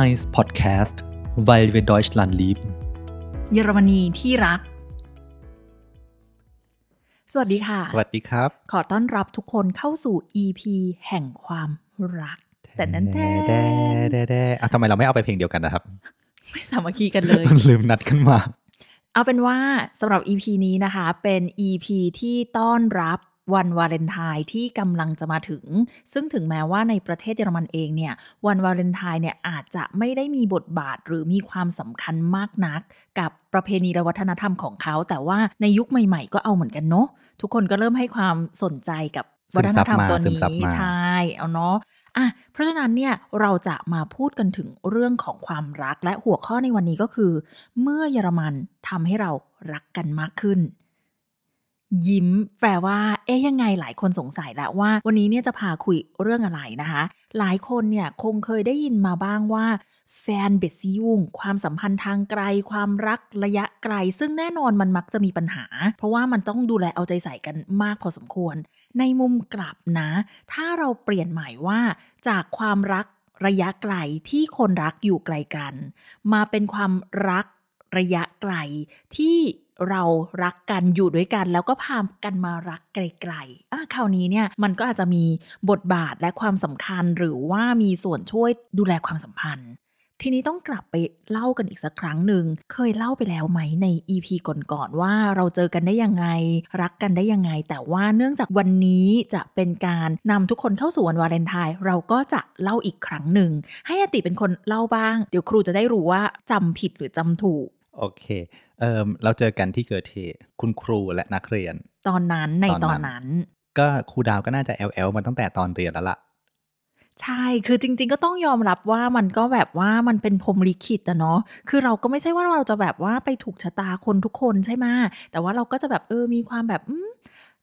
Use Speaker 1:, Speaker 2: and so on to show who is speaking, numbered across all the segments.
Speaker 1: Science Podcast weil wir Deutschland lieben
Speaker 2: เยอรมนีที่รัก สวัสดีค่ะ
Speaker 1: สวัสดีครับ
Speaker 2: ขอต้อนรับทุกคนเข้าสู่ EP แห่งความรัก แต่นั้นแท้
Speaker 1: แด่แด่แด่อะทำไมเราไม่เอาไปเพลงเดียวกันนะครับ
Speaker 2: ไม่สามัคคีกันเลย
Speaker 1: ลืมนัดกันมา
Speaker 2: เอาเป็นว่าสำหรับ EP นี้นะคะ เป็น EP ที่ต้อนรับ วันวาเลนไทน์ที่กำลังจะมาถึง ซึ่งถึงแม้ว่าในประเทศเยอรมันเองเนี่ยวันวาเลนไทน์เนี่ยอาจจะไม่ได้มีบทบาทหรือมีความสำคัญมากนัก กับประเพณีและวัฒนธรรมของเขา แต่ว่าในยุคใหม่ๆ ก็เอาเหมือนกันเนาะทุกคนก็เริ่มให้ความสนใจกับวัฒนธรรมตัว
Speaker 1: ซึม
Speaker 2: นี้
Speaker 1: ซับมา
Speaker 2: ใช่เอาเนาะอะเพราะฉะนั้นเนี่ยเราจะมาพูดกันถึงเรื่องของความรักและหัวข้อในวันนี้ก็คือ เมื่อเยอรมันทำให้เรารักกันมากขึ้น ยิ้ม แปลว่า เอ๊ยยังไงหลายคนสงสัยแล้วว่า วันนี้เนี่ยจะพาคุยเรื่องอะไรนะคะ หลายคนเนี่ยคงเคยได้ยินมาบ้างว่าแฟนเบซิยุงความสัมพันธ์ทางไกล ความรักระยะไกล ซึ่งแน่นอนมันมักจะมีปัญหา เพราะว่ามันต้องดูแลเอาใจใส่กันมากพอสมควร ในมุมกลับนะ ถ้าเราเปลี่ยนใหม่ว่า จากความรักระยะไกลที่คนรักอยู่ไกลกัน มาเป็นความรักระยะไกลที่ เรารักกันอยู่ด้วยกัน แล้วก็พากันมารักไกลๆอะคราวนี้เนี่ยมันก็อาจจะมีบทบาทและความสำคัญหรือว่ามีส่วนช่วยดูแลความสัมพันธ์ ทีนี้ต้องกลับไปเล่ากันอีกสักครั้งหนึ่ง เคยเล่าไปแล้วไหมใน EP ก่อนๆว่าเราเจอกันได้ยังไง รักกันได้ยังไง แต่ว่าเนื่องจากวันนี้จะเป็นการนำทุกคนเข้าสู่วันวาเลนไทน์เราก็จะเล่าอีกครั้งหนึ่ง ให้อติเป็นคนเล่าบ้าง เดี๋ยวครูจะได้รู้ว่าจำผิดหรือจำถูก
Speaker 1: โอเค เอ่มเราเจอกันที่เกิดเหตุคุณครูและนักเรียน
Speaker 2: ตอนนั้นใน
Speaker 1: ต
Speaker 2: ต
Speaker 1: อ
Speaker 2: อนน
Speaker 1: นั้
Speaker 2: นั้นน
Speaker 1: ก็ครูดาวก็น่าจะแอลแอลมาตั้งแต่ตอนเรียนแล้วล่ะ
Speaker 2: ใช่ คือจริง ๆ ก็ต้องยอมรับว่ามันก็แบบว่ามันเป็นพรหมลิขิตอะเนาะ คือเราก็ไม่ใช่ว่าเราจะแบบว่าไปถูกชะตาคนทุกคนใช่ไหมแต่ว่าเราก็จะแบบเออมีความแบบอืม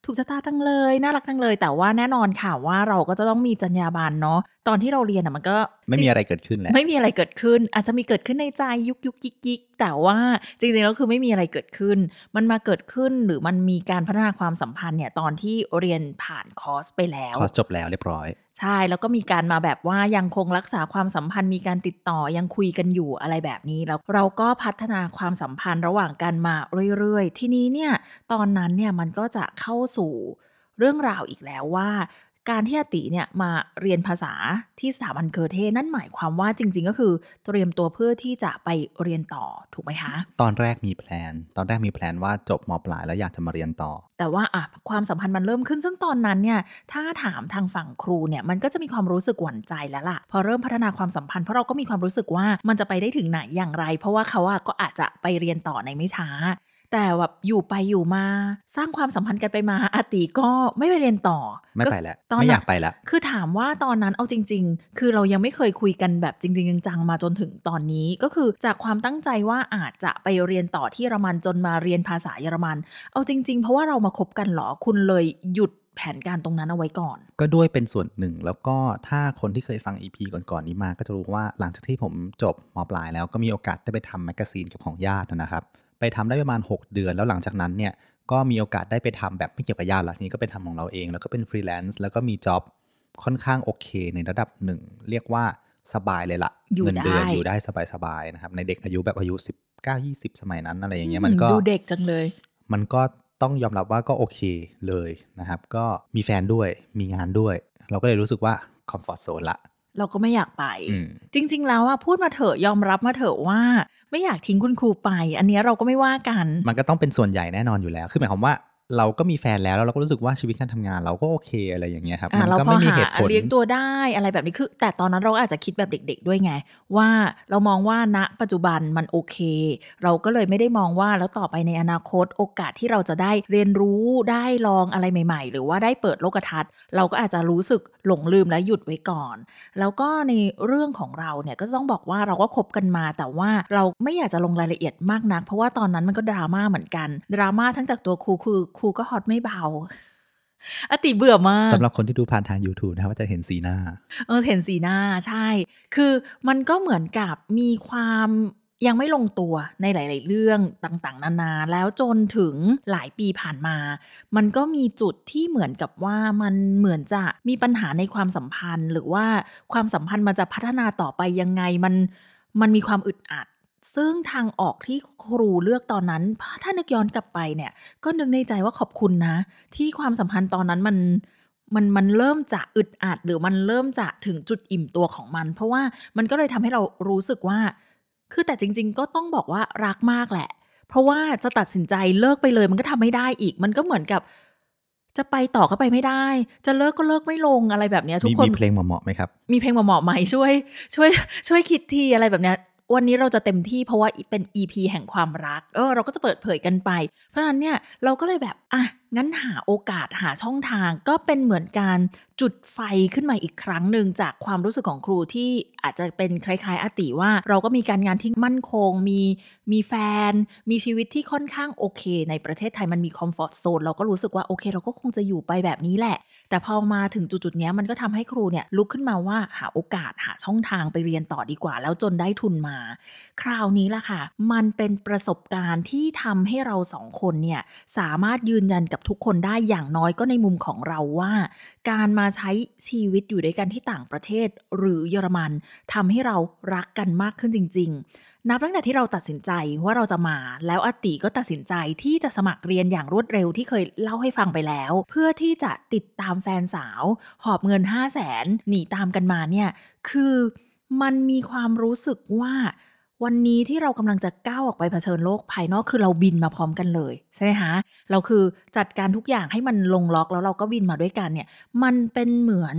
Speaker 2: ถูกชะตาจังเลย น่ารักจังเลย แต่ว่าแน่นอนค่ะว่าเราก็จะต้องมีจรรยาบรรณเนาะ ตอนที่เราเรียนอะมันก็
Speaker 1: ไม่มีอะไรเกิดขึ้นแหละ
Speaker 2: ไม่มีอะไรเกิดขึ้น อาจจะมีเกิดขึ้นในใจยุกยุกยิกยิกแต่ว่าจริงๆแล้วคือไม่มีอะไรเกิดขึ้น มันมาเกิดขึ้นหรือมันมีการพัฒนาความสัมพันธ์เนี่ยตอนที่เรียนผ่านคอร์สไปแล้ว
Speaker 1: คอร์สจบแล้วเรียบร้อย
Speaker 2: ใช่แล้วก็มีการมาแบบว่ายังคงรักษาความสัมพันธ์มีการติดต่อยังคุยกันอยู่อะไรแบบนี้แล้วเราก็พัฒนาความสัมพันธ์ระหว่างกันมาเรื่อยๆ ทีนี้เนี่ยตอนนั้นเนี่ยมันก็จะเข้าสู่เรื่องราวอีกแล้วว่า การที่อาติเนี่ยมาเรียนภาษาที่สถาบันเกอเธ่นั่นหมายความว่าจริง ๆ ก็คือเตรียมตัวเพื่อที่จะไปเรียนต่อถูกไหมคะ
Speaker 1: ตอนแรกมี plan ตอนแรกมี plan ว่าจบม.ปลายแล้วอยากจะมาเรียนต่อ
Speaker 2: แต่ว่าอะความสัมพันธ์มันเริ่มขึ้นซึ่งตอนนั้นเนี่ยถ้าถามทางฝั่งครูเนี่ยมันก็จะมีความรู้สึกหวั่นใจแล้วล่ะ พอเริ่มพัฒนาความสัมพันธ์เพราะเราก็มีความรู้สึกว่ามันจะไปได้ถึงไหนอย่างไร เพราะว่าเขาอะก็อาจจะไปเรียนต่อในไม่ช้า แต่แบบอยู่ไปอยู่มาสร้างความสัมพันธ์กันไปมาอาติก็ไม่ไปเรียนต่อ
Speaker 1: ไม่ไปแล้ว
Speaker 2: ตอน
Speaker 1: ไม่
Speaker 2: นั้น
Speaker 1: อยากไปแล้ว
Speaker 2: คือถามว่าตอนนั้นเอาจริง ๆ คือเรายังไม่เคยคุยกันแบบจริง ๆ จังๆมาจนถึงตอนนี้ก็คือจากความตั้งใจว่าอาจจะไปเรียนต่อที่เยอรมันจนมาเรียนภาษาเยอรมัน เอาจริง ๆ เพราะว่าเรามาคบกันเหรอคุณเลยหยุดแผนการตรงนั้นเอาไว้ก่อน
Speaker 1: ก็ด้วยเป็นส่วนหนึ่งแล้วก็ถ้าคนที่เคยฟัง EP ก่อนๆนี้มาก็จะรู้ว่าหลังจากที่ผมจบม.ปลายแล้วก็มีโอกาสได้ไปทำ magazine กับของญาตินะครับ ไปทำได้ประมาณ 6 เดือน แล้วหลังจากนั้นเนี่ยก็มีโอกาสได้ไปทำแบบไม่เกี่ยวกับญาติละทีนี้ก็ไปทำของเราเอง แล้วก็เป็นฟรีแลนซ์แล้วก็มี job ค่อนข้างโอเค ในระดับหนึ่งเรียกว่าสบายเลยละ
Speaker 2: อยู่
Speaker 1: เงินเดือน
Speaker 2: ได้
Speaker 1: อยู่ได้สบายๆนะครับในเด็กอายุแบบอายุ 19 20 สมัยนั้นอะไรอย่างเงี้ยมันก็
Speaker 2: ดูเด็กจังเลย
Speaker 1: มันก็ต้องยอมรับว่าก็โอเคเลยนะครับ ก็มีแฟนด้วยมีงานด้วย เราก็เลยรู้สึกว่าคอมฟอร์ z โซนละ
Speaker 2: เราก็ไม่อยากไป
Speaker 1: อืม
Speaker 2: จริง ๆ แล้วอะพูดมาเถอะยอมรับมาเถอะว่า ไม่อยากทิ้งคุณครูไป อันนี้เราก็ไม่ว่ากัน
Speaker 1: มันก็ต้องเป็นส่วนใหญ่แน่นอนอยู่แล้ว คือหมายความว่า เราก็มีแฟนแล้วแล้วเราก็รู้สึกว่าชีวิตการทำงาน เราก็โอเคอะไรอย่างเงี้ยครับ
Speaker 2: อะ
Speaker 1: มัน
Speaker 2: เรา
Speaker 1: ก็
Speaker 2: พอ
Speaker 1: ไม่มี
Speaker 2: หา
Speaker 1: เหตุผล
Speaker 2: เลี้ยงตัวได้อะไรแบบนี้คือ แต่ตอนนั้นเราอาจจะคิดแบบเด็ก ๆ ด้วยไง ว่าเรามองว่าณปัจจุบันมันโอเค เราก็เลยไม่ได้มองว่าแล้วต่อไปในอนาคตโอกาสที่เราจะได้เรียนรู้ได้ลองอะไรใหม่ ๆ หรือว่าได้เปิดโลกทัศน์ เราก็อาจจะรู้สึกหลงลืมและหยุดไว้ก่อน แล้วก็ในเรื่องของเราเนี่ยก็ต้องบอกว่าเราก็คบกันมา แต่ว่าเราไม่อยากจะลงรายละเอียดมากนัก เพราะว่าตอนนั้นมันก็ดราม่าเหมือนกันดราม่าทั้งจากตัวครูคือครูก็ฮอตไม่เบาอติเบื่อมาก
Speaker 1: สำหรับคนที่ดูผ่านทาง YouTube นะครับว่าจะเห็นสีหน้า
Speaker 2: เออเห็นสีหน้าใช่ คือมันก็เหมือนกับมีความยังไม่ลงตัวในหลาย ๆ เรื่องต่างๆ นานา แล้วจนถึงหลายปีผ่านมา มันก็มีจุดที่เหมือนกับว่ามันเหมือนจะมีปัญหาในความสัมพันธ์ หรือว่าความสัมพันธ์มันจะพัฒนาต่อไปยังไงมันมันมีความอึดอัด ซึ่งทางออกที่ครูเลือกตอนนั้น ถ้านึกย้อนกลับไปเนี่ย ก็นึกในใจว่าขอบคุณนะ ที่ความสัมพันธ์ตอนนั้นมันมันมันเริ่มจะอึดอัดหรือมันเริ่มจะถึงจุดอิ่มตัวของมัน เพราะว่ามันก็เลยทำให้เรารู้สึกว่า คือแต่จริง ๆ ก็ต้องบอกว่ารักมากแหละ เพราะว่าจะตัดสินใจเลิกไปเลย มันก็ทำไม่ได้อีก มันก็เหมือนกับ จะไปต่อก็ไปไม่ได้ จะเลิกก็เลิกไม่ลงอะไรแบบเนี้ยทุ
Speaker 1: มี
Speaker 2: กคน
Speaker 1: มีเพลงเหมาะๆไหมครับ?
Speaker 2: มีเพลงเหมาะๆไหมช่วย ช่วย ช่วยคิดทีอะไรแบบเนี้ย วันนี้เราจะเต็มที่เพราะว่าเป็น EP แห่งความรัก เออเราก็จะเปิดเผยกันไป เพราะฉะนั้นเนี่ยเราก็เลยแบบอะงั้นหาโอกาสหาช่องทางก็เป็นเหมือนการจุดไฟขึ้นมาอีกครั้งหนึ่งจากความรู้สึกของครูที่อาจจะเป็นคล้ายๆอติว่า เราก็มีการงานที่มั่นคง มีมีแฟน มีชีวิตที่ค่อนข้างโอเค ในประเทศไทยมันมีคอมฟอร์ตโซนเราก็รู้สึกว่าโอเค เราก็คงจะอยู่ไปแบบนี้แหละ แต่พอมาถึงจุดๆเนี้ยมันก็ทำให้ครูเนี่ยลุกขึ้นมาว่าหาโอกาสหาช่องทางไปเรียนต่อดีกว่า แล้วจนได้ทุนมา คราวนี้ล่ะค่ะ มันเป็นประสบการณ์ที่ทำให้เรา2คนเนี่ยสามารถยืนยันกับทุกคนได้อย่างน้อยก็ในมุมของเราว่า การมาใช้ชีวิตอยู่ด้วยกันที่ต่างประเทศ หรือเยอรมันทำให้เรารักกันมากขึ้นจริง ๆ นับตั้งแต่ที่เราตัดสินใจว่าเราจะมาแล้วอติก็ตัดสินใจที่จะสมัครเรียนอย่างรวดเร็วที่เคยเล่าให้ฟังไปแล้ว เพื่อที่จะติดตามแฟนสาว หอบเงิน 500,000หนีตามกันมาเนี่ยคือมันมีความรู้สึกว่า วันนี้ที่เรากำลังจะก้าวออกไปเผชิญโลกภายนอกคือเราบินมาพร้อมกันเลยใช่ไหมคะเราคือจัดการทุกอย่างให้มันลงล็อกแล้วเราก็บินมาด้วยกันเนี่ยมันเป็นเหมือน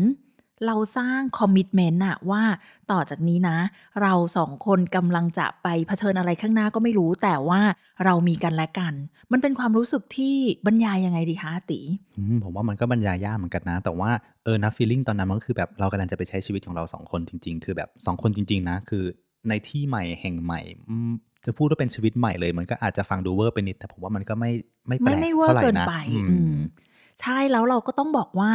Speaker 2: เราสร้าง commitment น่ะว่าต่อจากนี้นะ เรา2คนกำลังจะไปเผชิญอะไรข้างหน้าก็ไม่รู้แต่ว่าเรามีกันและกัน มันเป็นความรู้สึกที่บรรยายยังไงดีคะติ?
Speaker 1: ผมว่ามันก็บรรยายยากเหมือนกันนะ แต่ว่าเออณ feeling ตอนนั้นมันก็คือแบบเรากำลังจะไปใช้ชีวิตของเรา2คนจริง ๆ คือแบบ2คนจริง ๆ นะ คือ ในที่ใหม่แห่งใหม่อืมจะพูดว่าเป็นชีวิตใหม่เลย มันก็อาจจะฟังดูเวอร์ไปนิด แต่ผมว่ามันก็ไม่ไม่แป
Speaker 2: ไม่
Speaker 1: ลก
Speaker 2: ไม่
Speaker 1: สัก
Speaker 2: เวอ
Speaker 1: เท่า
Speaker 2: ร์
Speaker 1: ไร
Speaker 2: เกิน
Speaker 1: นะ
Speaker 2: ไป
Speaker 1: อื
Speaker 2: อื
Speaker 1: ม
Speaker 2: มใช่แล้วเราก็ต้องบอกว่า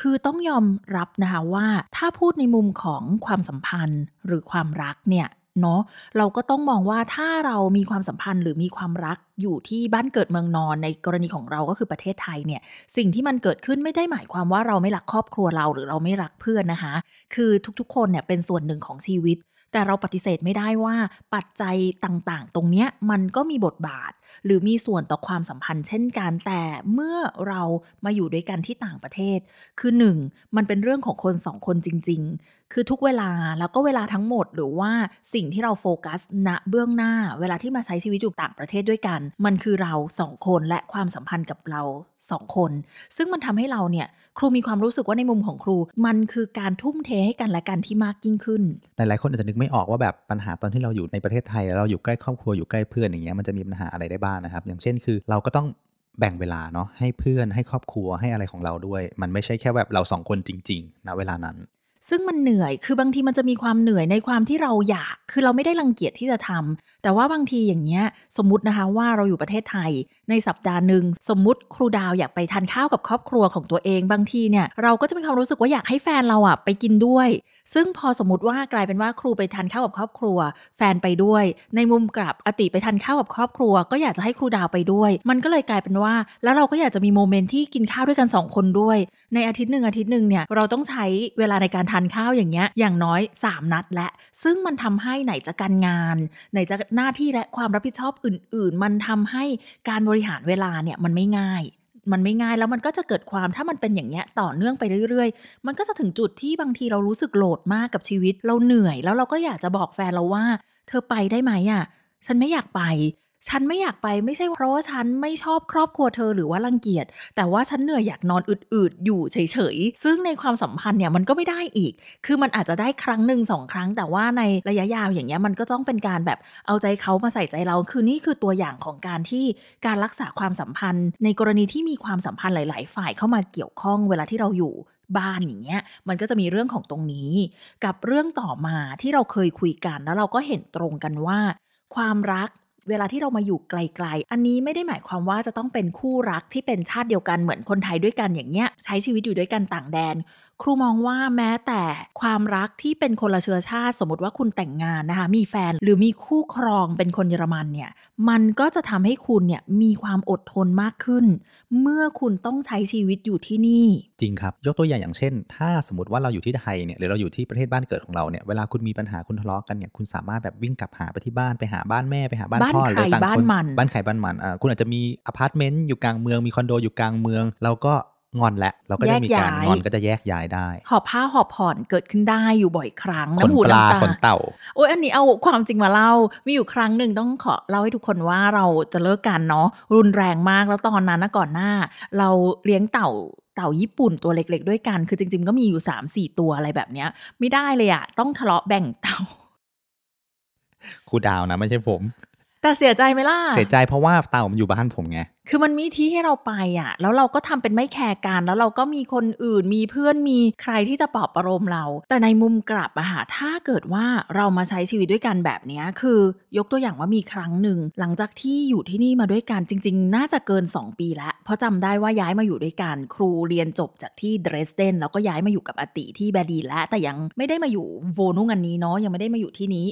Speaker 2: คือต้องยอมรับนะคะว่า ถ้าพูดในมุมของความสัมพันธ์หรือความรักเนี่ยเนาะเราก็ต้องมองว่าถ้าเรามีความสัมพันธ์หรือมีความรักอยู่ที่บ้านเกิดเมืองนอนในกรณีของเราก็คือประเทศไทยเนี่ยสิ่งที่มันเกิดขึ้นไม่ได้หมายความว่าเราไม่รักครอบครัวเราหรือเราไม่รักเพื่อนนะคะ คือทุกๆ คนเนี่ยเป็นส่วนหนึ่งของชีวิต แต่เราปฏิเสธไม่ได้ว่าปัจจัยต่างๆ ตรงเนี้ยมันก็มีบทบาท หรือมีส่วนต่อความสัมพันธ์เช่นกันแต่เมื่อเรามาอยู่ด้วยกันที่ต่างประเทศ คือ 1 มันเป็นเรื่องของคน 2 คนจริง ๆ คือทุกเวลาแล้วก็เวลาทั้งหมดหรือว่าสิ่งที่เราโฟกัสณเบื้องหน้า เวลาที่มาใช้ชีวิตอยู่ต่างประเทศด้วยกัน มันคือเรา 2 คนและความสัมพันธ์กับเรา 2 คน ซึ่งมันทำให้เราเนี่ยครูมีความรู้สึกว่าในมุมของครู มันคือการทุ่มเทให้กันและกันที่มากยิ่งขึ้น
Speaker 1: หลายๆคนอาจจะนึกไม่ออกว่าแบบปัญหาตอนที่เราอยู่ในประเทศไทยแล้วเราอยู่ใกล้ครอบครัวอยู่ใกล้เพื่อนอย่างเงี้ยมันจะมีปัญหาอะไรได้บ้างนะครับ อย่างเช่นคือเราก็ต้องแบ่งเวลาเนาะให้เพื่อนให้ครอบครัวให้อะไรของเราด้วย มันไม่ใช่แค่แบบเราสองคนจริงๆณเวลานั้น
Speaker 2: ซึ่งมันเหนื่อย คือบางทีมันจะมีความเหนื่อยในความที่เราอยาก คือเราไม่ได้รังเกียจที่จะทำแต่ว่าบางทีอย่างเงี้ย สมมตินะคะว่าเราอยู่ประเทศไทย ในสัปดาห์หนึ่งสมมติครูดาวอยากไปทานข้าวกับครอบครัวของตัวเอง บางทีเนี่ยเราก็จะมีความรู้สึกว่าอยากให้แฟนเราอะไปกินด้วย ซึ่งพอสมมติว่ากลายเป็นว่าครูไปทานข้าวกับครอบครัว แฟนไปด้วย ในมุมกลับอาติไปทานข้าวกับครอบครัว ก็อยากจะให้ครูดาวไปด้วย มันก็เลยกลายเป็นว่า แล้วเราก็อยากจะมีโมเมนต์ที่กินข้าวด้วยกัน 2 คนด้วย ในอาทิตย์หนึ่งอาทิตย์หนึ่งเนี่ยเราต้องใช้เวลาในการทานข้าวอย่างเงี้ยอย่างน้อย 3 นัดแล้วซึ่งมันทำให้ไหนจะการงาน ไหนจะหน้าที่และความรับผิดชอบอื่น ๆ มันทำให้การบริหารเวลาเนี่ยมันไม่ง่ายมันไม่ง่ายแล้วมันก็จะเกิดความถ้ามันเป็นอย่างเงี้ยต่อเนื่องไปเรื่อยๆ มันก็จะถึงจุดที่บางทีเรารู้สึกโหลดมากกับชีวิต เราเหนื่อยแล้วเราก็อยากจะบอกแฟนเราว่า"เธอไปได้ไหมอะ ฉันไม่อยากไป ฉันไม่อยากไปไม่ใช่เพราะว่าฉันไม่ชอบครอบครัวเธอหรือว่ารังเกียจ แต่ว่าฉันเหนื่อยอยากนอนอืดๆอยู่เฉยๆ ซึ่งในความสัมพันธ์เนี่ยมันก็ไม่ได้อีก คือมันอาจจะได้ครั้งหนึ่ง2ครั้ง แต่ว่าในระยะยาวอย่างเงี้ยมันก็ต้องเป็นการแบบเอาใจเขามาใส่ใจเรา คือนี่คือตัวอย่างของการที่การรักษาความสัมพันธ์ ในกรณีที่มีความสัมพันธ์หลาย ๆ ฝ่ายเข้ามาเกี่ยวข้องเวลาที่เราอยู่บ้านอย่างเงี้ยมันก็จะมีเรื่องของตรงนี้ กับเรื่องต่อมาที่เราเคยคุยกันแล้วเราก็เห็นตรงกันว่า ความรัก เวลาที่เรามาอยู่ไกล ๆ อันนี้ไม่ได้หมายความว่าจะต้องเป็นคู่รักที่เป็นชาติเดียวกันเหมือนคนไทยด้วยกันอย่างเงี้ยใช้ชีวิตอยู่ด้วยกันต่างแดน ครูมองว่าแม้แต่ความรักที่เป็นคนละเชื้อชาติ สมมติว่าคุณแต่งงานนะคะ มีแฟนหรือมีคู่ครองเป็นคนเยอรมันเนี่ย มันก็จะทำให้คุณเนี่ยมีความอดทนมากขึ้น เมื่อคุณต้องใช้ชีวิตอยู่ที่นี่
Speaker 1: จริงครับ ยกตัวอย่างอย่างเช่น ถ้าสมมติว่าเราอยู่ที่ไทยเนี่ยหรือเราอยู่ที่ประเทศบ้านเกิดของเราเนี่ยเวลาคุณมีปัญหาคุณทะเลาะกันเนี่ยคุณสามารถแบบวิ่งกลับหาไปที่บ้านไปหาบ้านแม่ไปหาบ้าน
Speaker 2: บ้าน
Speaker 1: พ่อ
Speaker 2: ใคร
Speaker 1: หรือต่าง
Speaker 2: บ้าน
Speaker 1: คน
Speaker 2: มัน
Speaker 1: บ้านใครบ้านมันอ่าคุณอาจจะมีอพาร์ตเมนต์อยู่กลางเมืองมีคอนโดอยู่กลางเมืองเราก็ งอนแหละเราก็จะมีการ
Speaker 2: แยกย้าย
Speaker 1: งอนก็จะแยกย้ายได้
Speaker 2: หอบผ้าหอบผ่อนเกิดขึ้นได้อยู่บ่อยครั้ง
Speaker 1: ขน
Speaker 2: น้ำหู
Speaker 1: ปลา
Speaker 2: น้ำตา
Speaker 1: ขนเต่า
Speaker 2: โอ้ยอันนี้เอาความจริงมาเล่า มีอยู่ครั้งหนึ่งต้องขอเล่าให้ทุกคนว่าเราจะเลิกกันเนาะรุนแรงมากแล้วตอนนั้นนะก่อนหน้า เราเลี้ยงเต่าเต่าญี่ปุ่นตัวเล็กๆ ด้วยกัน คือจริง ๆ ก็มีอยู่3 4ตัวอะไรแบบเนี้ย ไม่ได้เลยอะต้องทะเลาะแบ่งเต่า
Speaker 1: ครูดาวนะไม่ใช่ผม
Speaker 2: แต่เสียใจไหมล่ะ
Speaker 1: เสียใจเพราะว่าเต่ามันอยู่บ้านผมไง
Speaker 2: คือมันมีที่ให้เราไปอะ แล้วเราก็ทำเป็นไม่แคร์กัน แล้วเราก็มีคนอื่น มีเพื่อน มีใครที่จะปลอบประโลมเรา แต่ในมุมกลับอะค่ะ ถ้าเกิดว่าเรามาใช้ชีวิตด้วยกันแบบเนี้ยคือยกตัวอย่างว่ามีครั้งหนึ่ง หลังจากที่อยู่ที่นี่มาด้วยกัน จริง ๆ น่าจะเกิน 2 ปีแล้ว เพราะจำได้ว่าย้ายมาอยู่ด้วยกัน ครูเรียนจบจากที่เดรสเดน แล้วก็ย้ายมาอยู่กับอาติที่แบร์ลินแล้ว แต่ยังไม่ได้มาอยู่ Wohnung อันนี้เนาะ ยังไม่ได้มาอยู่ที่นี้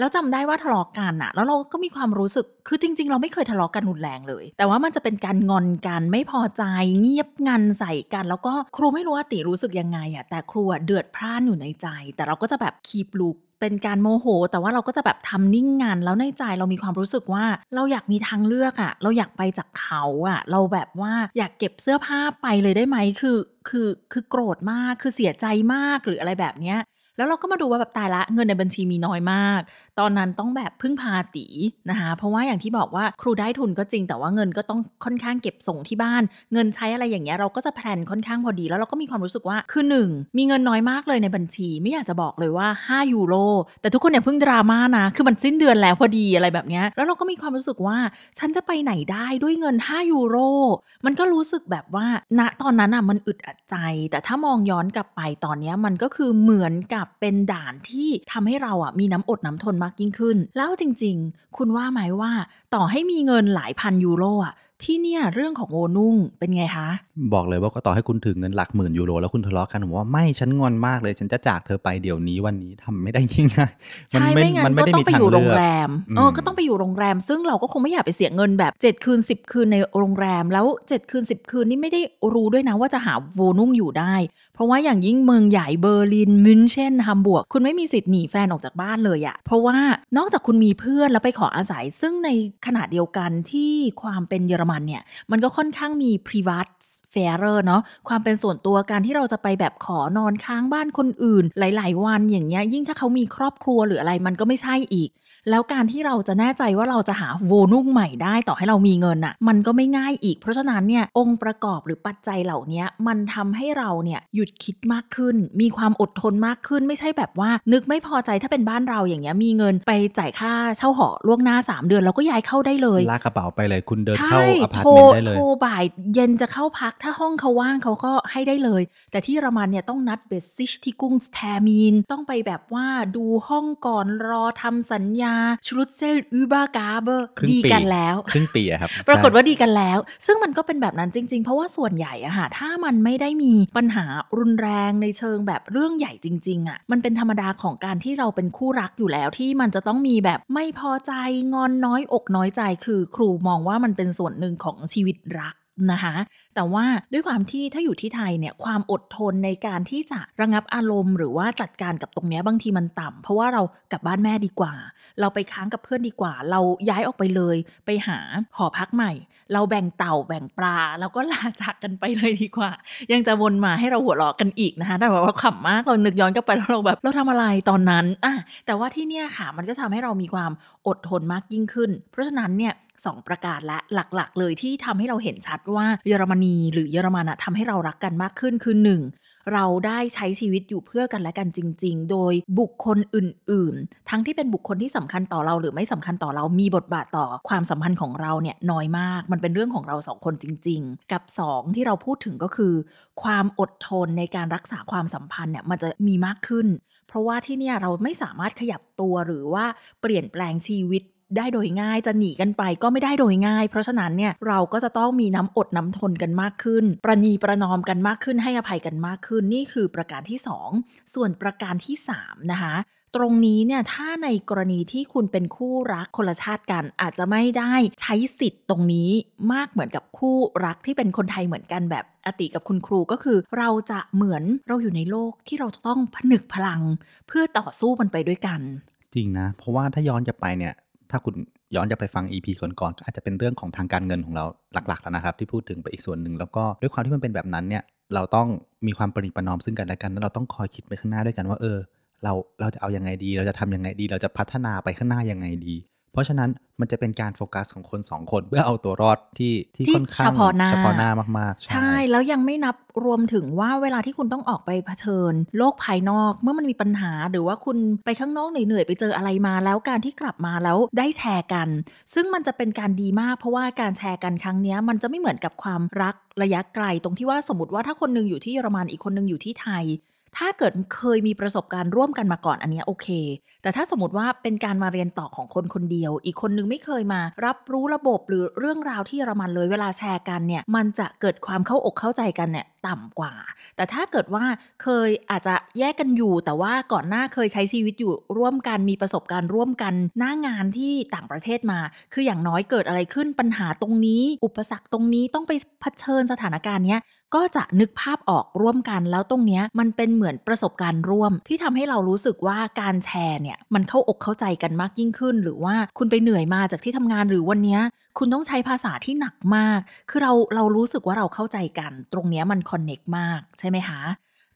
Speaker 2: แล้วจำได้ว่าทะเลาะกันอะแล้วเราก็มีความรู้สึกคือจริง ๆ เราไม่เคยทะเลาะกันรุนแรงเลย แต่ว่ามันจะเป็นการงอนกันไม่พอใจเงียบงันใส่กัน แล้วก็ครูไม่รู้ว่าติรู้สึกยังไงอะแต่ครูเดือดพร่านอยู่ในใจ แต่เราก็จะแบบคีบลูกเป็นการโมโห แต่ว่าเราก็จะแบบทำนิ่งงานแล้วในใจเรามีความรู้สึกว่าเราอยากมีทางเลือกอะเราอยากไปจากเขาอะเราแบบว่าอยากเก็บเสื้อผ้าไปเลยได้ไหมคือคือคือโกรธมากคือเสียใจมากหรืออะไรแบบเนี้ย แล้วเราก็มาดูว่าแบบตายละเงินในบัญชีมีน้อยมาก ตอนนั้นต้องแบบพึ่งพาตีนะคะ เพราะว่าอย่างที่บอกว่าครูได้ทุนก็จริง แต่ว่าเงินก็ต้องค่อนข้างเก็บส่งที่บ้าน เงินใช้อะไรอย่างเงี้ยเราก็จะแพลนค่อนข้างพอดี แล้วเราก็มีความรู้สึกว่าคือหนึ่งมีเงินน้อยมากเลยในบัญชี ไม่อยากจะบอกเลยว่า 5 ยูโร แต่ทุกคนอย่าเพิ่งดราม่านะ คือมันสิ้นเดือนแล้วพอดีอะไรแบบเนี้ยแล้วเราก็มีความรู้สึกว่าฉันจะไปไหนได้ด้วยเงิน 5 ยูโร มันก็รู้สึกแบบว่าณตอนนั้นอะมันอึดอัดใจ แต่ถ้ามองย้อนกลับไปตอนเนี้ยมันก็คือเหมือนกับเป็นด่านที่ทำให้เราอะมีน้ำอดน้ำทนมากยิ่งขึ้น แล้วจริง ๆ คุณว่าไหมว่าต่อให้มีเงินหลายพันยูโรอะที่เนี่ยเรื่องของโอนุ่งเป็นไงคะ
Speaker 1: บอกเลยว่าก็ต่อให้คุณถึงเงินหลักหมื่นยูโรแล้วคุณทะเลาะกันผมว่าไม่ฉันงอนมากเลยฉันจะจากเธอไปเดี๋ยวนี้วันนี้ทำไม่ได้ง่ายๆ
Speaker 2: ใช่ไม่งั้นก็ต้องไปอยู่โรงแรม
Speaker 1: อืม
Speaker 2: เออก็ต้องไปอยู่โรงแรม ซึ่งเราก็คงไม่อยากไปเสียเงินแบบ 7 คืน 10 คืนในโรงแรมแล้ว 7 คืน 10 คืนนี่ไม่ได้รู้ด้วยนะว่าจะหาโวนุ่งอยู่ได้เพ ราะว่าอย่างยิ่งเมืองใหญ่เบอร์ลินมินเชนฮัมบวร์กคุณไม่มีสิทธิ์หนีแฟนออกจากบ้านเลยอะเพราะว่านอกจากคุณมีเพื่อนแล้วไปขออาศัย ซึ่งในขณะเดียวกันที่ความเป็นเยอรมันเนี่ย มันก็ค่อนข้างมี private f a i r เนาะความเป็นส่วนตัวการที่เราจะไปแบบขอนอนค้างบ้านคนอื่น หลาย ๆ วันอย่างเงี้ยยิ่งถ้าเขามีครอบครัวหรืออะไรมันก็ไม่ใช่อีก แล้วการที่เราจะแน่ใจว่าเราจะหา Wohnung ใหม่ได้ต่อให้เรามีเงินอะมันก็ไม่ง่ายอีก เพราะฉะนั้นเนี่ยองค์ประกอบหรือปัจจัยเหล่านี้มันทำให้เราเนี่ยหยุดคิดมากขึ้น มีความอดทนมากขึ้น ไม่ใช่แบบว่า นึกไม่พอใจถ้าเป็นบ้านเราอย่างเงี้ยมีเงินไปจ่ายค่าเช่าหอล่วงหน้า 3 เดือนแล้วก็ย้ายเข้าได้เลย
Speaker 1: ลากกระเป๋าไปเลยคุณเดิน
Speaker 2: ใช่
Speaker 1: เข้าอพาร์ต
Speaker 2: โทร
Speaker 1: เมนต์ได้เลย
Speaker 2: โทรบ่ายเย็นจะเข้าพักถ้าห้องเขาว่างเขาก็ให้ได้เลย แต่ที่เยอรมันเนี่ยต้องนัด Besichtigungsterminมีนต้องไปแบบว่าดูห้องก่อนรอทำสัญญาชรุตเซลอูบากาเบอร์
Speaker 1: ครึ่ง
Speaker 2: ดี
Speaker 1: ปี
Speaker 2: กันแล้ว
Speaker 1: ครึ่งปีอะครับ
Speaker 2: ปรากฏ
Speaker 1: ใช่
Speaker 2: ว่าดีกันแล้ว ซึ่งมันก็เป็นแบบนั้นจริง ๆ เพราะว่าส่วนใหญ่อะค่ะถ้ามันไม่ได้มีปัญหารุนแรงในเชิงแบบเรื่องใหญ่จริง ๆอะมันเป็นธรรมดาของการที่เราเป็นคู่รักอยู่แล้วที่มันจะต้องมีแบบไม่พอใจงอนน้อยอกน้อยใจคือ ครูมองว่ามันเป็นส่วนหนึ่งของชีวิตรัก นะคะแต่ว่าด้วยความที่ถ้าอยู่ที่ไทยเนี่ยความอดทนในการที่จะระงับอารมณ์ หรือว่าจัดการกับตรงนี้บางทีมันต่ำเพราะว่าเรากลับบ้านแม่ดีกว่า เราไปค้างกับเพื่อนดีกว่า เราย้ายออกไปเลย ไปหาหอพักใหม่ เราแบ่งเต่าแบ่งปลาแล้วก็ลาจากกันไปเลยดีกว่า ยังจะวนมาให้เราหัวเราะกันอีกนะคะแต่ว่าเราขำมากเรานึกย้อนกลับไปแล้วเราแบบเราทำอะไรตอนนั้นอะแต่ว่าที่เนี่ยค่ะมันก็ทำให้เรามีความอดทนมากยิ่งขึ้น เพราะฉะนั้นเนี่ย สองประการและหลักๆ เลยที่ทำให้เราเห็นชัดว่าเยอรมนีหรือเยอรมันอะทำให้เรารักกันมากขึ้นคือหนึ่งเราได้ใช้ชีวิตอยู่เพื่อกันและกันจริง ๆ โดยบุคคลอื่น ๆ ทั้งที่เป็นบุคคลที่สำคัญต่อเราหรือไม่สำคัญต่อเรามีบทบาทต่อความสัมพันธ์ของเราเนี่ยน้อยมาก มันเป็นเรื่องของเราสองคนจริง ๆ กับสองที่เราพูดถึงก็คือ ความอดทนในการรักษาความสัมพันธ์เนี่ยมันจะมีมากขึ้นเพราะว่าที่นี่เราไม่สามารถขยับตัวหรือว่าเปลี่ยนแปลงชีวิต ได้โดยง่ายจะหนีกันไปก็ไม่ได้โดยง่าย เพราะฉะนั้นเนี่ยเราก็จะต้องมีน้ำอดน้ำทนกันมากขึ้น ประนีประนอมกันมากขึ้นให้อภัยกันมากขึ้น นี่คือประการที่ 2 ส่วนประการที่ 3 นะคะตรงนี้เนี่ยถ้าในกรณีที่คุณเป็นคู่รักคนละชาติกัน อาจจะไม่ได้ใช้สิทธิ์ตรงนี้มากเหมือนกับคู่รักที่เป็นคนไทยเหมือนกันแบบอติกับคุณครูก็คือ เราจะเหมือนเราอยู่ในโลกที่เราจะต้องผนึกพลัง เพื่อต่อสู้มันไปด้วยกัน
Speaker 1: จริงนะ เพราะว่าถ้าย้อนกลับไปเนี่ย ถ้าคุณย้อนจะไปฟัง EP ก่อนๆอาจจะเป็นเรื่องของทางการเงินของเราหลักๆแล้วนะครับ ที่พูดถึงไปอีกส่วนหนึ่งแล้วก็ด้วยความที่มันเป็นแบบนั้นเนี่ยเราต้องมีความประนีประนอมซึ่งกันและกันแล้วเราต้องคอยคิดไปข้างหน้าด้วยกันว่าเออ เราเราจะเอายังไงดี เราจะทำยังไงดี เราจะพัฒนาไปข้างหน้ายังไงดี เพราะฉะนั้นมันจะเป็นการโฟกัสของคนสองคน เพื่อเอาตัวรอดที่ที่
Speaker 2: ที่
Speaker 1: ค่อนข้าง
Speaker 2: เฉพาะหน้า
Speaker 1: เฉพาะหน้ามากๆ
Speaker 2: ใช่ แล้วยังไม่นับรวมถึงว่าเวลาที่คุณต้องออกไปเผชิญ โลกภายนอก เมื่อมันมีปัญหาหรือว่าคุณไปข้างนอกเหนื่อยๆไปเจออะไรมา แล้วการที่กลับมาแล้วได้แชร์กัน ซึ่งมันจะเป็นการดีมาก เพราะว่าการแชร์กันครั้งเนี้ยมันจะไม่เหมือนกับความรักระยะไกล ตรงที่ว่าสมมติว่าถ้าคนหนึงอยู่ที่เยอรมันอีกคนหนึงอยู่ที่ไทย ถ้าเกิดเคยมีประสบการณ์ร่วมกันมาก่อนอันนี้โอเค แต่ถ้าสมมติว่าเป็นการมาเรียนต่อของคนคนเดียว อีกคนนึงไม่เคยมา รับรู้ระบบหรือเรื่องราวที่เยอรมันเลยเวลาแชร์กันเนี่ย มันจะเกิดความเข้าอกเข้าใจกันเนี่ยต่ำกว่า แต่ถ้าเกิดว่าเคยอาจจะแยกกันอยู่ แต่ว่าก่อนหน้าเคยใช้ชีวิตอยู่ร่วมกันมีประสบการณ์ร่วมกันหน้างานที่ต่างประเทศมา คืออย่างน้อยเกิดอะไรขึ้นปัญหาตรงนี้ อุปสรรคตรงนี้ต้องไปเผชิญสถานการณ์เนี้ยก็จะนึกภาพออกร่วมกันแล้วตรงเนี้ยมันเป็นเหมือนประสบการณ์ร่วม ที่ทำให้เรารู้สึกว่าการแชร์เนี่ยมันเข้าอกเข้าใจกันมากยิ่งขึ้น หรือว่าคุณไปเหนื่อยมาจากที่ทำงานหรือวันเนี้ยคุณต้องใช้ภาษาที่หนักมาก คือเราเรารู้สึกว่าเราเข้าใจกัน ตรงเนี้ยมันคอนเน็กมากใช่ไหมคะ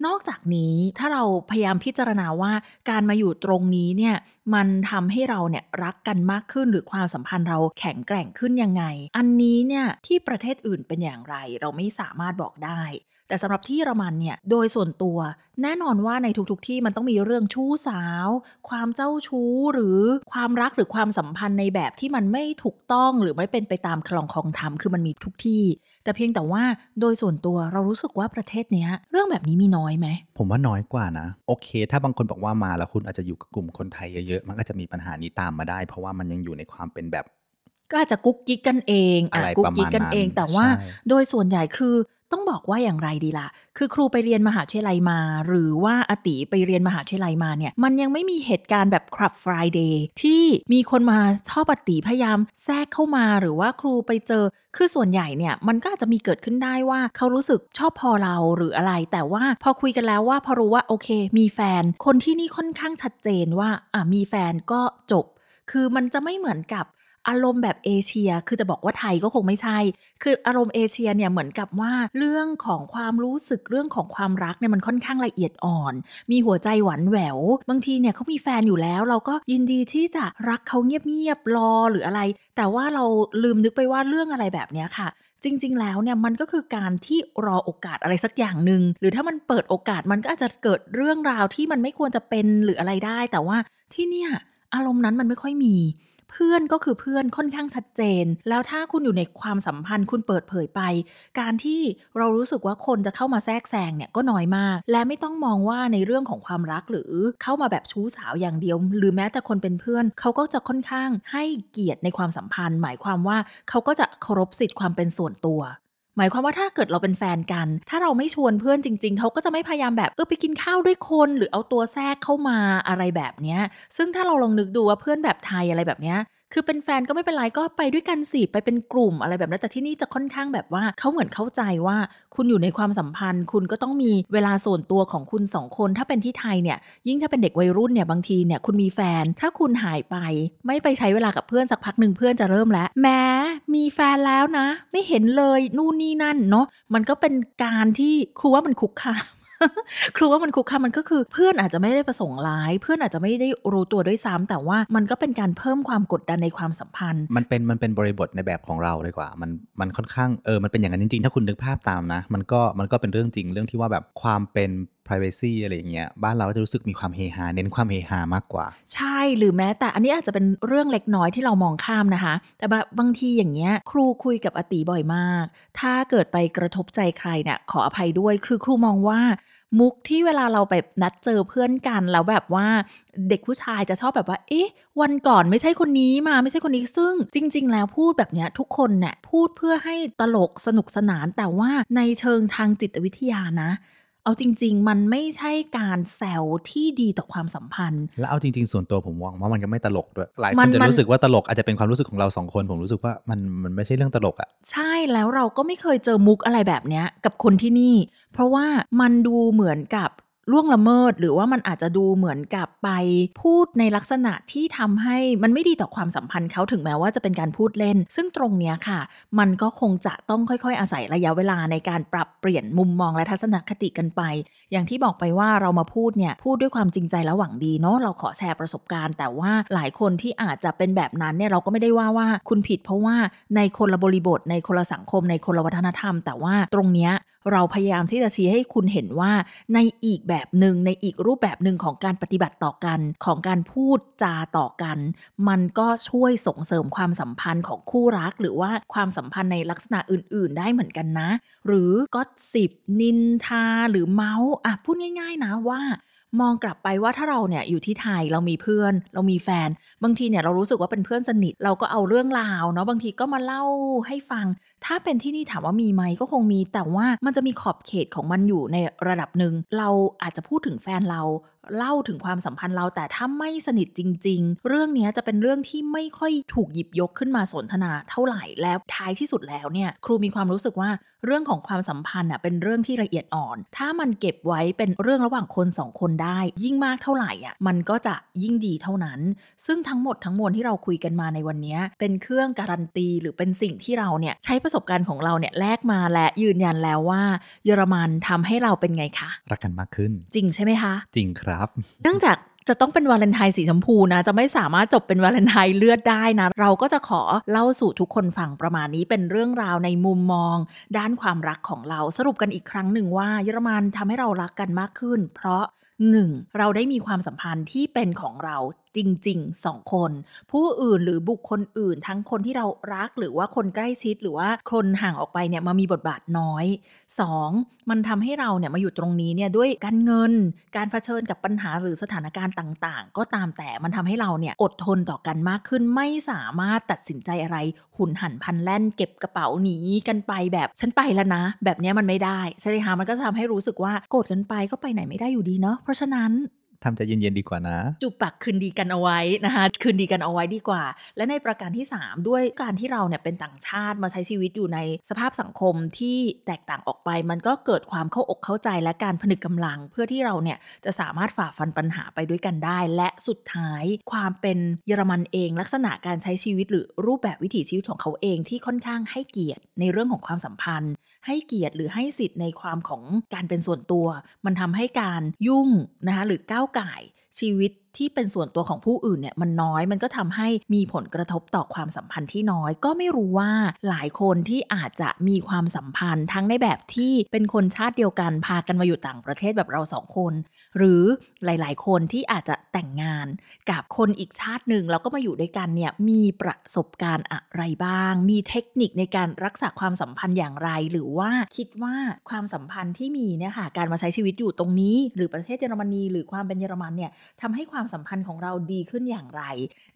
Speaker 2: นอกจากนี้ถ้าเราพยายามพิจารณาว่าการมาอยู่ตรงนี้เนี่ยมันทำให้เราเนี่ยรักกันมากขึ้นหรือความสัมพันธ์เราแข็งแกร่งขึ้นยังไง อันนี้เนี่ยที่ประเทศอื่นเป็นอย่างไร เราไม่สามารถบอกได้ แต่สำหรับที่เยอรมันเนี่ยโดยส่วนตัว แน่นอนว่าในทุกๆทที่มันต้องมีเรื่องชู้สาว ความเจ้าชู้หรือความรักหรือความสัมพันธ์ในแบบที่มันไม่ถูกต้องหรือไม่เป็นไปตามคลองคองธรรมคือมันมีทุกที่ แต่เพียงแต่ว่าโดยส่วนตัวเรารู้สึกว่าประเทศเนี้ย เรื่องแบบนี้มีน้อยไหม
Speaker 1: ผมว่าน้อยกว่านะ โอเค ถ้าบางคนบอกว่ามาแล้วคุณอาจจะอยู่กับกลุ่มคนไทยเยอะๆมันก็จะมีปัญหานี้ตามมาได้ เพราะว่ามันยังอยู่ในความเป็นแบบ
Speaker 2: ก็อาจจะกุ๊กกิ๊กกันเองอะ
Speaker 1: อะไร
Speaker 2: กุ๊ก
Speaker 1: ประมาณ
Speaker 2: กิ๊กกันเอง
Speaker 1: นั้น
Speaker 2: แต่ว่า
Speaker 1: ใช่
Speaker 2: โดยส่วนใหญ่คือ ต้องบอกว่าอย่างไรดีล่ะ คือครูไปเรียนมหาวิทยาลัยมา หรือว่าอาติไปเรียนมหาวิทยาลัยมาเนี่ย มันยังไม่มีเหตุการณ์แบบคลับ Friday ที่มีคนมาชอบอติพยายามแทรกเข้ามาหรือว่าครูไปเจอ คือส่วนใหญ่เนี่ยมันก็อาจจะมีเกิดขึ้นได้ว่าเขารู้สึกชอบพอเราหรืออะไร แต่ว่าพอคุยกันแล้วว่าพอรู้ว่าโอเค มีแฟน คนที่นี่ค่อนข้างชัดเจนว่าอะมีแฟนก็จบคือมันจะไม่เหมือนกับ อารมณ์แบบเอเชีย คือจะบอกว่าไทยก็คงไม่ใช่ คืออารมณ์เอเชียเนี่ยเหมือนกับว่าเรื่องของความรู้สึกเรื่องของความรักเนี่ยมันค่อนข้างละเอียดอ่อน มีหัวใจหวานแหวว บางทีเนี่ยเขามีแฟนอยู่แล้ว เราก็ยินดีที่จะรักเขาเงียบๆรอหรืออะไร แต่ว่าเราลืมนึกไปว่าเรื่องอะไรแบบนี้ค่ะจริง ๆ แล้วเนี่ยมันก็คือการที่รอโอกาสอะไรสักอย่างหนึ่งหรือถ้ามันเปิดโอกาสมันก็อาจจะเกิดเรื่องราวที่มันไม่ควรจะเป็นหรืออะไรได้ แต่ว่าที่เนี่ยอารมณ์นั้นมันไม่ค่อยมี เพื่อนก็คือเพื่อนค่อนข้างชัดเจน แล้วถ้าคุณอยู่ในความสัมพันธ์คุณเปิดเผยไป การที่เรารู้สึกว่าคนจะเข้ามาแทรกแซงเนี่ยก็น้อยมาก และไม่ต้องมองว่าในเรื่องของความรักหรือเข้ามาแบบชู้สาวอย่างเดียว หรือแม้แต่คนเป็นเพื่อนเขาก็จะค่อนข้างให้เกียรติในความสัมพันธ์ หมายความว่าเขาก็จะเคารพสิทธิ์ความเป็นส่วนตัว หมายความว่าถ้าเกิดเราเป็นแฟนกัน ถ้าเราไม่ชวนเพื่อนจริง ๆ เขาก็จะไม่พยายามแบบเออไปกินข้าวด้วยคน หรือเอาตัวแทรกเข้ามาอะไรแบบเนี้ย ซึ่งถ้าเราลองนึกดูว่าเพื่อนแบบไทยอะไรแบบเนี้ย คือเป็นแฟนก็ไม่เป็นไรก็ไปด้วยกันสิไปเป็นกลุ่มอะไรแบบนั้นแต่ที่นี่จะค่อนข้างแบบว่าเขาเหมือนเข้าใจว่าคุณอยู่ในความสัมพันธ์ คุณก็ต้องมีเวลาส่วนตัวของคุณสองคน ถ้าเป็นที่ไทยเนี่ยยิ่งถ้าเป็นเด็กวัยรุ่นเนี่ยบางทีเนี่ยคุณมีแฟน ถ้าคุณหายไป ไม่ไปใช้เวลากับเพื่อนสักพักหนึ่งเพื่อนจะเริ่มแล้วแม้มีแฟนแล้วนะ ไม่เห็นเลยนู่นนี่นั่นเนาะมันก็เป็นการที่ครูว่ามันคุกคาม ครูว่ามันคุกคามมันก็คือเพื่อนอาจจะไม่ได้ประสงค์ร้าย เพื่อนอาจจะไม่ได้รู้ตัวด้วยซ้ำแต่ว่ามันก็เป็นการเพิ่มความกดดันในความสัมพันธ์
Speaker 1: มันเป็นมันเป็นบริบทในแบบของเราเลยกว่า มันมันค่อนข้างเออมันเป็นอย่างนั้นจริงๆ ถ้าคุณนึกภาพตามนะ มันก็มันก็เป็นเรื่องจริงเรื่องที่ว่าแบบความเป็น privacy อะไรอย่างเงี้ยบ้านเราจะรู้สึกมีความเฮฮาเน้นความเฮฮามากกว่า
Speaker 2: ใช่หรือแม้แต่อันนี้อาจจะเป็นเรื่องเล็กน้อยที่เรามองข้ามนะคะ แต่บะบางทีอย่างเงี้ยครูคุยกับอติบ่อยมาก ถ้าเกิดไปกระทบใจใครเนี่ยขออภัยด้วยคือครูมองว่ามุกที่เวลาเราไปนัดเจอเพื่อนกันแล้วแบบว่าเด็กผู้ชายจะชอบแบบว่า เอ๊ะ วันก่อนไม่ใช่คนนี้มาไม่ใช่คนนี้ซึ่งจริง ๆ แล้วพูดแบบเนี้ยทุกคนเนี่ยพูดเพื่อให้ตลกสนุกสนานแต่ว่าในเชิงทางจิตวิทยานะ เอาจริง ๆ มันไม่ใช่การแซวที่ดีต่อความสัมพันธ์
Speaker 1: แล้วเอาจริง ๆ ส่วนตัวผมมองว่ามันก็ไม่ตลกด้วย หลายค
Speaker 2: มันน
Speaker 1: จะ
Speaker 2: มัน
Speaker 1: รู้สึกว่าตลกอาจจะเป็นความรู้สึกของเราสองคน ผมรู้สึกว่ามันมันไม่ใช่เรื่องตลกอะ
Speaker 2: ใช่แล้วเราก็ไม่เคยเจอมุกอะไรแบบเนี้ยกับคนที่นี่ เพราะว่ามันดูเหมือนกับ ล่วงละเมิด หรือว่ามันอาจจะดูเหมือนกับไปพูดในลักษณะที่ทำให้มันไม่ดีต่อความสัมพันธ์เขาถึงแม้ว่าจะเป็นการพูดเล่น ซึ่งตรงเนี้ยค่ะ มันก็คงจะต้องค่อยๆ อาศัยระยะเวลาในการปรับเปลี่ยนมุมมองและทัศนคติกันไป อย่างที่บอกไปว่าเรามาพูดเนี่ยพูดด้วยความจริงใจและหวังดีเนาะเราขอแชร์ประสบการณ์ แต่ว่าหลายคนที่อาจจะเป็นแบบนั้นเนี่ยเราก็ไม่ได้ว่าว่าคุณผิดเพราะว่าในคนละบริบทในคนละสังคมในคนละวัฒนธรรม แต่ว่าตรงเนี้ย เราพยายามที่จะชี้ให้คุณเห็นว่าในอีกแบบหนึ่งในอีกรูปแบบหนึ่งของการปฏิบัติต่อกัน ของการพูดจาต่อกัน มันก็ช่วยส่งเสริมความสัมพันธ์ของคู่รัก หรือว่าความสัมพันธ์ในลักษณะอื่น ๆ ได้เหมือนกันนะ หรือก็สิบนินทาหรือเมาส์อะพูดง่าย ๆ นะว่ามองกลับไปว่าถ้าเราเนี่ยอยู่ที่ไทยเรามีเพื่อน เรามีแฟน บางทีเนี่ยเรารู้สึกว่าเป็นเพื่อนสนิท เราก็เอาเรื่องราวเนาะบางทีก็มาเล่าให้ฟัง ถ้าเป็นที่นี่ถามว่ามีไหมก็คงมี แต่ว่ามันจะมีขอบเขตของมันอยู่ในระดับหนึ่งเราอาจจะพูดถึงแฟนเรา เล่าถึงความสัมพันธ์เราแต่ถ้าไม่สนิทจริง ๆ เรื่องเนี้ยจะเป็นเรื่องที่ไม่ค่อยถูกหยิบยกขึ้นมาสนทนาเท่าไหร่แล้วท้ายที่สุดแล้วเนี่ยครูมีความรู้สึกว่าเรื่องของความสัมพันธ์อะเป็นเรื่องที่ละเอียดอ่อน ถ้ามันเก็บไว้เป็นเรื่องระหว่างคนสองคนได้ ยิ่งมากเท่าไหร่อะมันก็จะยิ่งดีเท่านั้น ซึ่งทั้งหมดทั้งมวลที่เราคุยกันมาในวันเนี้ยเป็นเครื่องการันตี หรือเป็นสิ่งที่เราเนี่ยใช้ประสบการณ์ของเราเนี่ยแลกมาและยืนยันแล้วว่า เยอรมันทำให้เราเป็นไงคะ
Speaker 1: รักกันมากขึ้น
Speaker 2: จริงใช่ไหมคะ
Speaker 1: จริงครับ
Speaker 2: เนื่องจากจะต้องเป็นวาเลนไทน์สีชมพูนะ จะไม่สามารถจบเป็นวาเลนไทน์เลือดได้นะ เราก็จะขอเล่าสู่ทุกคนฟังประมาณนี้เป็นเรื่องราวในมุมมอง ด้านความรักของเราสรุปกันอีกครั้งหนึ่งว่าเยอรมันทำให้เรารักกันมากขึ้น เพราะ 1. เราได้มีความสัมพันธ์ที่เป็นของเราจริงๆ2คน ผู้อื่นหรือบุคคลอื่น ทั้งคนที่เรารักหรือว่าคนใกล้ชิดหรือว่าคนห่างออกไปเนี่ยมามีบทบาทน้อย 2. มันทำให้เราเนี่ยมาอยู่ตรงนี้เนี่ยด้วยการเงิน การเผชิญกับปัญหาหรือสถานการณ์ต่างๆ ก็ตามแต่มันทำให้เราเนี่ยอดทนต่อกันมากขึ้นไม่สามารถตัดสินใจอะไร หุนหันพันแล่น เก็บกระเป๋าหนีกันไปแบบฉันไปแล้วนะ แบบเนี้ยมันไม่ได้ใช่ไหมคะมันก็จะทำให้รู้สึกว่าโกรธกันไปก็ไปไหนไม่ได้อยู่ดีเนาะเพราะฉะนั้น
Speaker 1: ทำใจเย็นๆดีกว่านะ
Speaker 2: จูบปากคืนดีกันเอาไว้นะคะคืนดีกันเอาไว้ดีกว่า และในประการที่ 3 ด้วยการที่เราเนี่ยเป็นต่างชาติมาใช้ชีวิตอยู่ในสภาพสังคมที่แตกต่างออกไป มันก็เกิดความเข้าอกเข้าใจและการผนึกกำลัง เพื่อที่เราเนี่ยจะสามารถฝ่าฟันปัญหาไปด้วยกันได้ และสุดท้ายความเป็นเยอรมันเอง ลักษณะการใช้ชีวิตหรือรูปแบบวิถีชีวิตของเขาเองที่ค่อนข้างให้เกียรติในเรื่องของความสัมพันธ์ ให้เกียรติหรือให้สิทธิ์ในความของการเป็นส่วนตัว มันทำให้การยุ่งนะคะหรือก้าวไก่าย ชีวิตที่เป็นส่วนตัวของผู้อื่นเนี่ยมันน้อยมันก็ทำให้มีผลกระทบต่อความสัมพันธ์ที่น้อย ก็ไม่รู้ว่าหลายคนที่อาจจะมีความสัมพันธ์ทั้งในแบบที่เป็นคนชาติเดียวกันพากันมาอยู่ต่างประเทศแบบเราสองคน หรือหลาย ๆ คนที่อาจจะแต่งงานกับคนอีกชาติหนึ่งแล้วก็มาอยู่ด้วยกันเนี่ยมีประสบการณ์อะไรบ้าง มีเทคนิคในการรักษาความสัมพันธ์อย่างไร หรือว่าคิดว่าความสัมพันธ์ที่มีเนี่ยค่ะการมาใช้ชีวิตอยู่ตรงนี้ หรือประเทศเยอรมนีหรือความเป็นเยอรมันเนี่ยทำให้ความสัมพันธ์ของเราดีขึ้นอย่างไร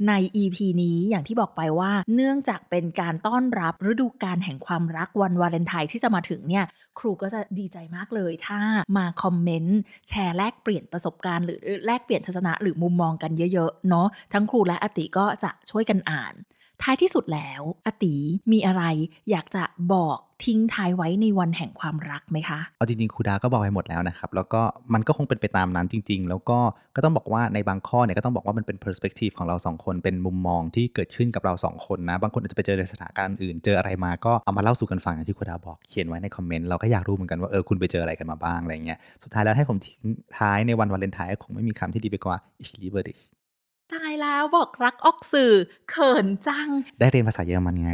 Speaker 2: ใน EP นี้อย่างที่บอกไปว่า เนื่องจากเป็นการต้อนรับฤดูกาลแห่งความรักวันวาเลนไทน์ที่จะมาถึงเนี่ยครูก็จะดีใจมากเลยถ้ามาคอมเมนต์แชร์แลกเปลี่ยนประสบการณ์หรือแลกเปลี่ยนทัศนะหรือมุมมองกันเยอะๆเนาะทั้งครูและอติก็จะช่วยกันอ่าน ท้ายที่สุดแล้วอติมีอะไรอยากจะบอกทิ้งท้ายไว้ในวันแห่งความรักไหมคะ
Speaker 1: เอาจริงๆครูดาก็บอกไปหมดแล้วนะครับ แล้วก็มันก็คงเป็นไปตามนั้นจริง ๆ แล้วก็ก็ต้องบอกว่าในบางข้อเนี่ยก็ต้องบอกว่ามันเป็น perspective ของเราสองคน เป็นมุมมองที่เกิดขึ้นกับเราสองคนนะ บางคนอาจจะไปเจอในสถานการณ์อื่น เจออะไรมาก็เอามาเล่าสู่กันฟังอย่างที่ครูดาบอก เขียนไว้ในคอมเมนต์ เราก็อยากรู้เหมือนกันว่าเออคุณไปเจออะไรกันมาบ้างอะไรเงี้ย สุดท้ายแล้วให้ผมทิ้งท้ายในวันวาเลนไทน์คงไม่มีคำที่ดีไปกว่า ich liebe dich
Speaker 2: ตายแล้วบอกรักออกสื่อเขินจัง
Speaker 1: ได้เรียนภาษาเยอรมันไง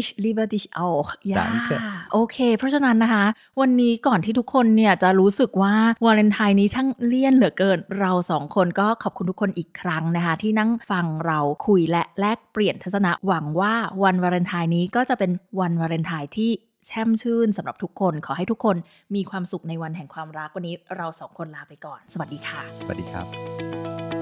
Speaker 2: Ich liebe dich auch ย่า
Speaker 1: Danke
Speaker 2: โอเค เพราะฉะนั้นนะคะ วันนี้ก่อนที่ทุกคนเนี่ยจะรู้สึกว่าวาเลนไทน์นี้ช่างเลี่ยนเหลือเกิน เราสองคนก็ขอบคุณทุกคนอีกครั้งนะคะ ที่นั่งฟังเราคุยและแลกเปลี่ยนทัศนะหวังว่าวันวาเลนไทน์นี้ก็จะเป็นวันวาเลนไทน์ที่แช่มชื่นสำหรับทุกคน ขอให้ทุกคนมีความสุขในวันแห่งความรักวันนี้เราสองคนลาไปก่อน สวัสดีค่ะ
Speaker 1: สวัสดีครับ